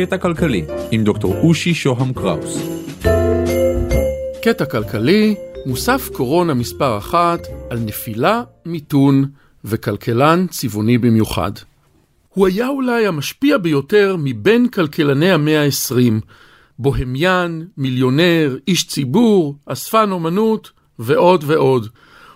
קטע כלכלי עם דוקטור אושי שוהם קראוס. קטע כלכלי, מוסף קורונה מספר אחת על נפילה, מיתון וכלכלן צבעוני במיוחד. הוא היה אולי המשפיע ביותר מבין כלכלני המאה ה-20, בוהמיין, מיליונר, איש ציבור, אספן אומנות ועוד ועוד.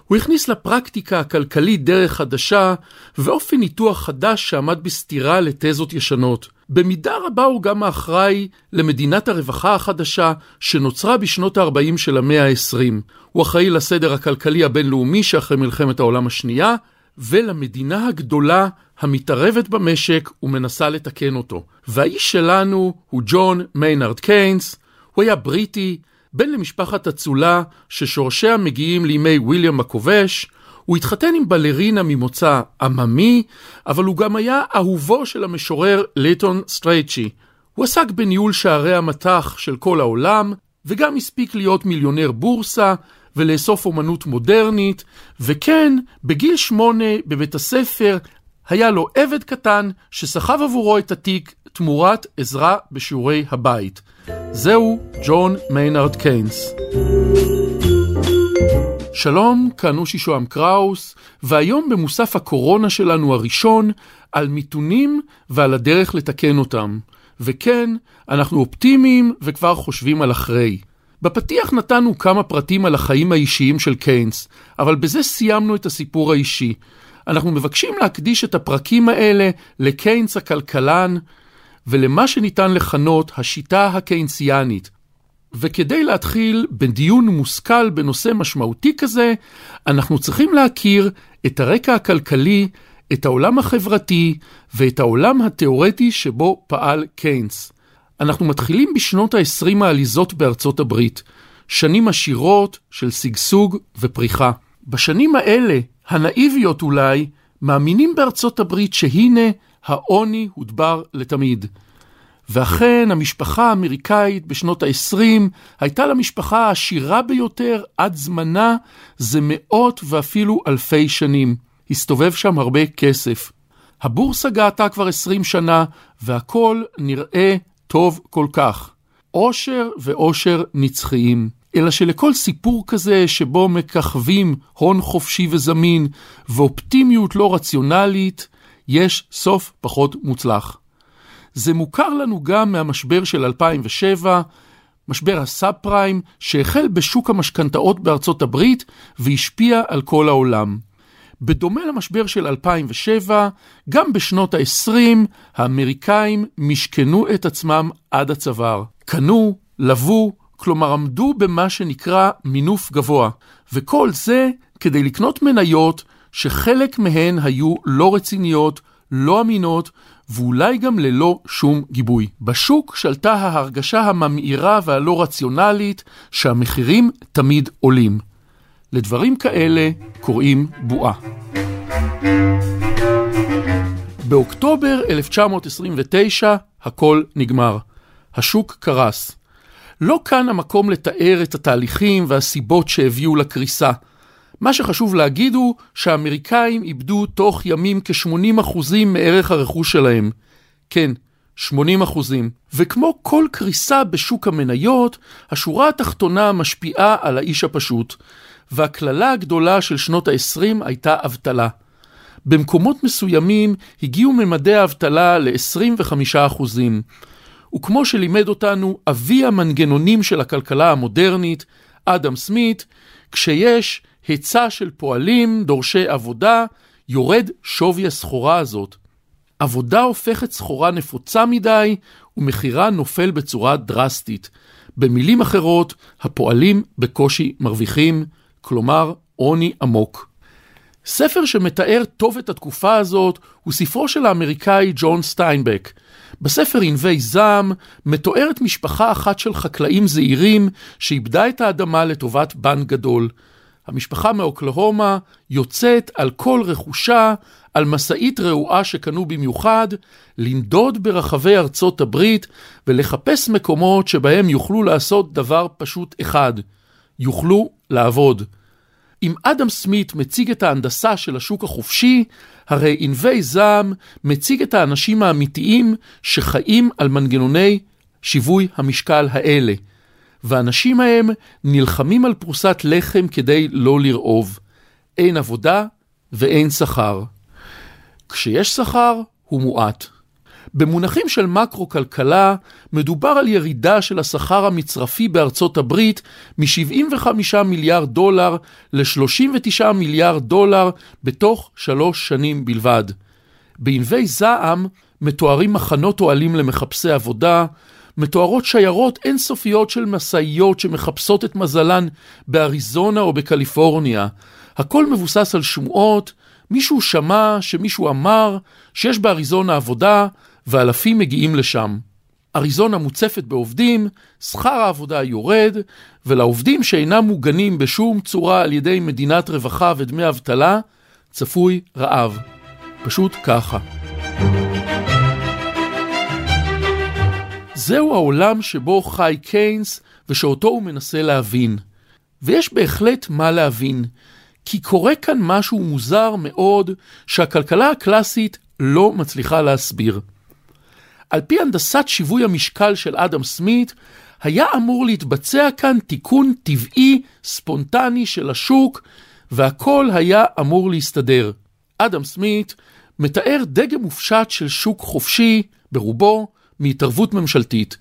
הוא הכניס לפרקטיקה הכלכלית דרך חדשה ואופן ניתוח חדש שעמד בסתירה לתזות ישנות. במידה רבה הוא גם האחראי למדינת הרווחה החדשה שנוצרה בשנות ה-40 של המאה ה-20. הוא אחראי לסדר הכלכלי הבינלאומי שאחרי מלחמת העולם השנייה, ולמדינה הגדולה המתערבת במשק ומנסה לתקן אותו. והאיש שלנו הוא ג'ון מיינארד קיינס, הוא היה בריטי, בן למשפחת אצולה ששורשיה מגיעים לימי ויליאם הכובש, הוא התחתן עם בלרינה ממוצא עממי, אבל הוא גם היה אהובו של המשורר ליטון סטרייצ'י. הוא עסק בניהול שערי המטח של כל העולם, וגם הספיק להיות מיליונר בורסה ולאסוף אומנות מודרנית, וכן, בגיל שמונה בבית הספר היה לו עבד קטן שסחב עבורו את התיק תמורת עזרה בשיעורי הבית. זהו ג'ון מיינארד קיינס. שלום, כאן אושי שוהם קראוס, והיום במוסף הקורונה שלנו הראשון, על מיתונים ועל הדרך לתקן אותם. וכן, אנחנו אופטימיים וכבר חושבים על אחרי. בפתיח נתנו כמה פרטים על החיים האישיים של קיינס, אבל בזה סיימנו את הסיפור האישי. אנחנו מבקשים להקדיש את הפרקים האלה לקיינס הכלכלן ולמה שניתן לכנות השיטה הקיינסיאנית. וכדי להתחיל בדיון מושכל בנושא משמעותי כזה, אנחנו צריכים להכיר את הרקע הכלכלי, את העולם החברתי ואת העולם התיאורטי שבו פעל קיינס. אנחנו מתחילים בשנות ה-20 העליזות בארצות הברית, שנים עשירות של שגשוג ופריחה. בשנים האלה, הנאיביות אולי, מאמינים בארצות הברית שהנה העוני הודבר לתמיד. ואכן, המשפחה האמריקאית בשנות ה-20 הייתה למשפחה העשירה ביותר עד זמנה זה מאות ואפילו אלפי שנים. הסתובב שם הרבה כסף. הבורסה גאתה כבר 20 שנה, והכל נראה טוב כל כך. עושר ועושר נצחיים. אלא שלכל סיפור כזה שבו מככבים הון חופשי וזמין ואופטימיות לא רציונלית, יש סוף פחות מוצלח. זה מוכר לנו גם מהמשבר של 2007, משבר הסאב פריים, שהחל בשוק המשכנתאות בארצות הברית והשפיע על כל העולם. בדומה למשבר של 2007, גם בשנות ה-20 האמריקאים משכנו את עצמם עד הצוואר. קנו, לבו, כלומר עמדו במה שנקרא מינוף גבוה, וכל זה כדי לקנות מניות שחלק מהן היו לא רציניות, לא אמינות, ואולי גם ללא שום גיבוי. בשוק שלטה ההרגשה הממאירה והלא רציונלית שהמחירים תמיד עולים. לדברים כאלה קוראים בועה. באוקטובר 1929 הכל נגמר. השוק קרס. לא כאן המקום לתאר את התהליכים והסיבות שהביאו לקריסה. מה שחשוב להגיד הוא שהאמריקאים איבדו תוך ימים כ-80% מערך הרכוש שלהם. כן, 80%. וכמו כל קריסה בשוק המניות, השורה התחתונה משפיעה על האיש הפשוט. והקללה הגדולה של שנות ה-20 הייתה אבטלה. במקומות מסוימים הגיעו ממדי האבטלה ל-25%. וכמו שלימד אותנו אבי המנגנונים של הכלכלה המודרנית, אדם סמית, כשיש היצע של פועלים, דורשי עבודה, יורד שווי הסחורה הזאת. עבודה הופכת סחורה נפוצה מדי, ומחירה נופל בצורה דרסטית. במילים אחרות, הפועלים בקושי מרוויחים, כלומר עוני עמוק. ספר שמתאר טוב את התקופה הזאת הוא ספרו של האמריקאי ג'ון סטיינבק. בספר ענבי זעם מתוארת משפחה אחת של חקלאים זעירים שאיבדה את האדמה לטובת בנק גדול. המשפחה מאוקלהומה יוצאת על כל רכושה, על משאית רעועה שקנו במיוחד, לנדוד ברחבי ארצות הברית ולחפש מקומות שבהם יוכלו לעשות דבר פשוט אחד, יוכלו לעבוד. אם אדם סמית מציג את ההנדסה של השוק החופשי, הרי ענבי זעם מציג את האנשים האמיתיים שחיים על מנגנוני שיווי המשקל האלה. והאנשים ההם נלחמים על פרוסת לחם כדי לא לרעוב. אין עבודה ואין שכר. כשיש שכר, הוא מועט. במונחים של מקרו-כלכלה, מדובר על ירידה של השכר המצרפי בארצות הברית מ-75 מיליארד דולר ל-39 מיליארד דולר בתוך שלוש שנים בלבד. בענבי זעם מתוארים מחנות אוהלים למחפשי עבודה, מתוארות שיירות אינסופיות של משאיות שמחפשות את מזלן באריזונה או בקליפורניה. הכל מבוסס על שמועות, מישהו שמע שמישהו אמר שיש באריזונה עבודה, ואלפים מגיעים לשם. אריזונה מוצפת בעובדים, שכר העבודה יורד, ולעובדים שאינם מוגנים בשום צורה על ידי מדינת רווחה ודמי אבטלה, צפוי רעב. פשוט ככה. זהו העולם שבו חי קיינס ושאותו הוא מנסה להבין. ויש בהחלט מה להבין, כי קורה כאן משהו מוזר מאוד שהכלכלה הקלאסית לא מצליחה להסביר. על פי הנדסת שיווי המשקל של אדם סמית, היה אמור להתבצע כאן תיקון טבעי, ספונטני של השוק, והכל היה אמור להסתדר. אדם סמית מתאר דגם מופשט של שוק חופשי, ברובו, מהתערבות ממשלתית.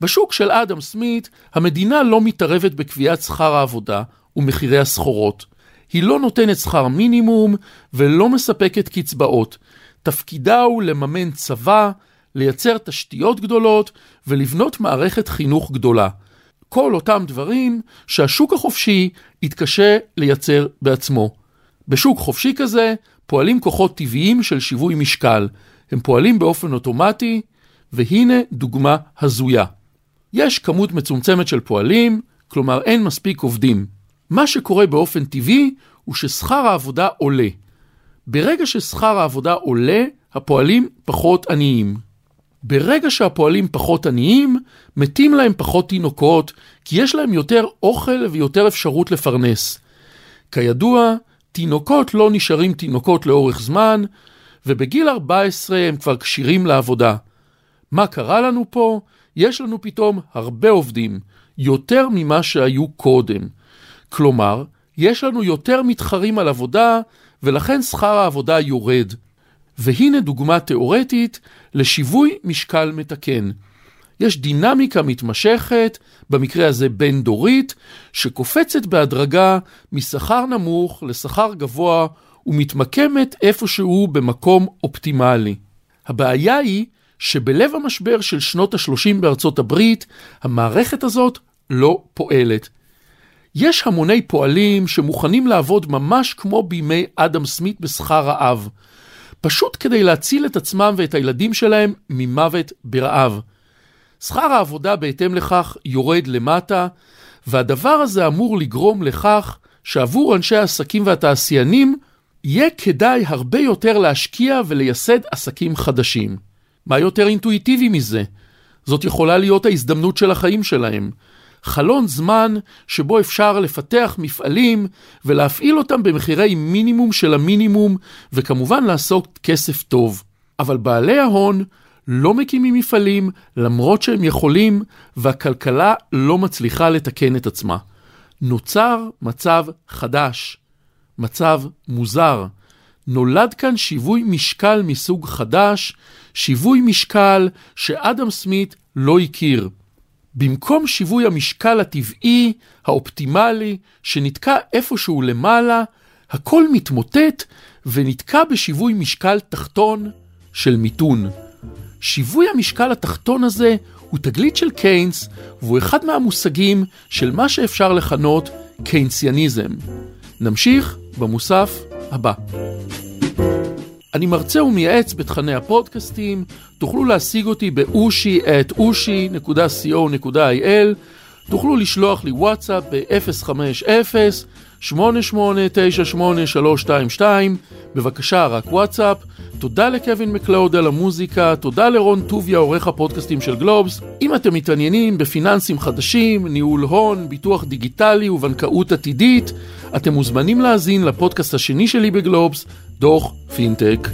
בשוק של אדם סמית, המדינה לא מתערבת בקביעת שכר העבודה ומחירי הסחורות. היא לא נותנת שכר מינימום ולא מספקת קצבאות. תפקידה הוא לממן צבא, לייצר תשתיות גדולות ולבנות מערכת חינוך גדולה. כל אותם דברים שהשוק החופשי יתקשה לייצר בעצמו. בשוק חופשי כזה פועלים כוחות טבעיים של שיווי משקל. הם פועלים באופן אוטומטי, והנה דוגמה הזויה. יש כמות מצומצמת של פועלים, כלומר אין מספיק עובדים. מה שקורה באופן טבעי הוא ששכר העבודה עולה. ברגע ששכר העבודה עולה, הפועלים פחות עניים. ברגע שהפועלים פחות עניים, מתים להם פחות תינוקות, כי יש להם יותר אוכל ויותר אפשרות לפרנס. כידוע, תינוקות לא נשארים תינוקות לאורך זמן, ובגיל 14 הם כבר כשירים לעבודה. מה קרה לנו פה? יש לנו פתאום הרבה עובדים, יותר ממה שהיו קודם. כלומר, יש לנו יותר מתחרים על עבודה, ולכן שכר העבודה יורד. והנה דוגמה תאורטית לשיווי משקל מתקן. יש דינמיקה מתמשכת, במקרה הזה בין-דורית, שקופצת בהדרגה משכר נמוך לשכר גבוה ומתמקמת איפשהו במקום אופטימלי. הבעיה היא שבלב המשבר של שנות ה-30 בארצות הברית, המערכת הזאת לא פועלת. יש המוני פועלים שמוכנים לעבוד ממש כמו בימי אדם סמית בשכר רעב. פשוט כדי להציל את עצמם ואת הילדים שלהם ממוות ברעב. שכר העבודה בהתאם לכך יורד למטה, והדבר הזה אמור לגרום לכך שעבור אנשי העסקים והתעשיינים יהיה כדאי הרבה יותר להשקיע ולייסד עסקים חדשים. מה יותר אינטואיטיבי מזה? זאת יכולה להיות ההזדמנות של החיים שלהם. חלון זמן שבו אפשר לפתח מפעלים ולהפעיל אותם במחירי מינימום של המינימום, וכמובן לעשות כסף טוב. אבל בעלי ההון לא מקימים מפעלים למרות שהם יכולים, והכלכלה לא מצליחה לתקן את עצמה. נוצר מצב חדש, מצב מוזר. נולד כאן שיווי משקל מסוג חדש, שיווי משקל שאדם סמית לא הכיר. במקום שיווי המשקל הטבעי, האופטימלי, שנתקע איפשהו למעלה, הכל מתמוטט ונתקע בשיווי משקל תחתון של מיתון. שיווי המשקל התחתון הזה הוא תגלית של קיינס, והוא אחד מהמושגים של מה שאפשר לכנות קיינסיאניזם. נמשיך במוסף הבא. אני מרצה ומייעץ בתכני הפודקאסטים, תוכלו להשיג אותי באושי את אושי.co.il, תוכלו לשלוח לי וואטסאפ ב-050 בבקשה, רק וואטסאפ. תודה לקווין מקלאוד על המוזיקה, תודה לרון טוביה, עורך הפודקאסטים של גלובס. אם אתם מתעניינים בפיננסים חדשים, ניהול הון, ביטוח דיגיטלי ובנקאות עתידית, אתם מוזמנים להאזין לפודקאסט השני שלי בגלובס, Doch, vind ik.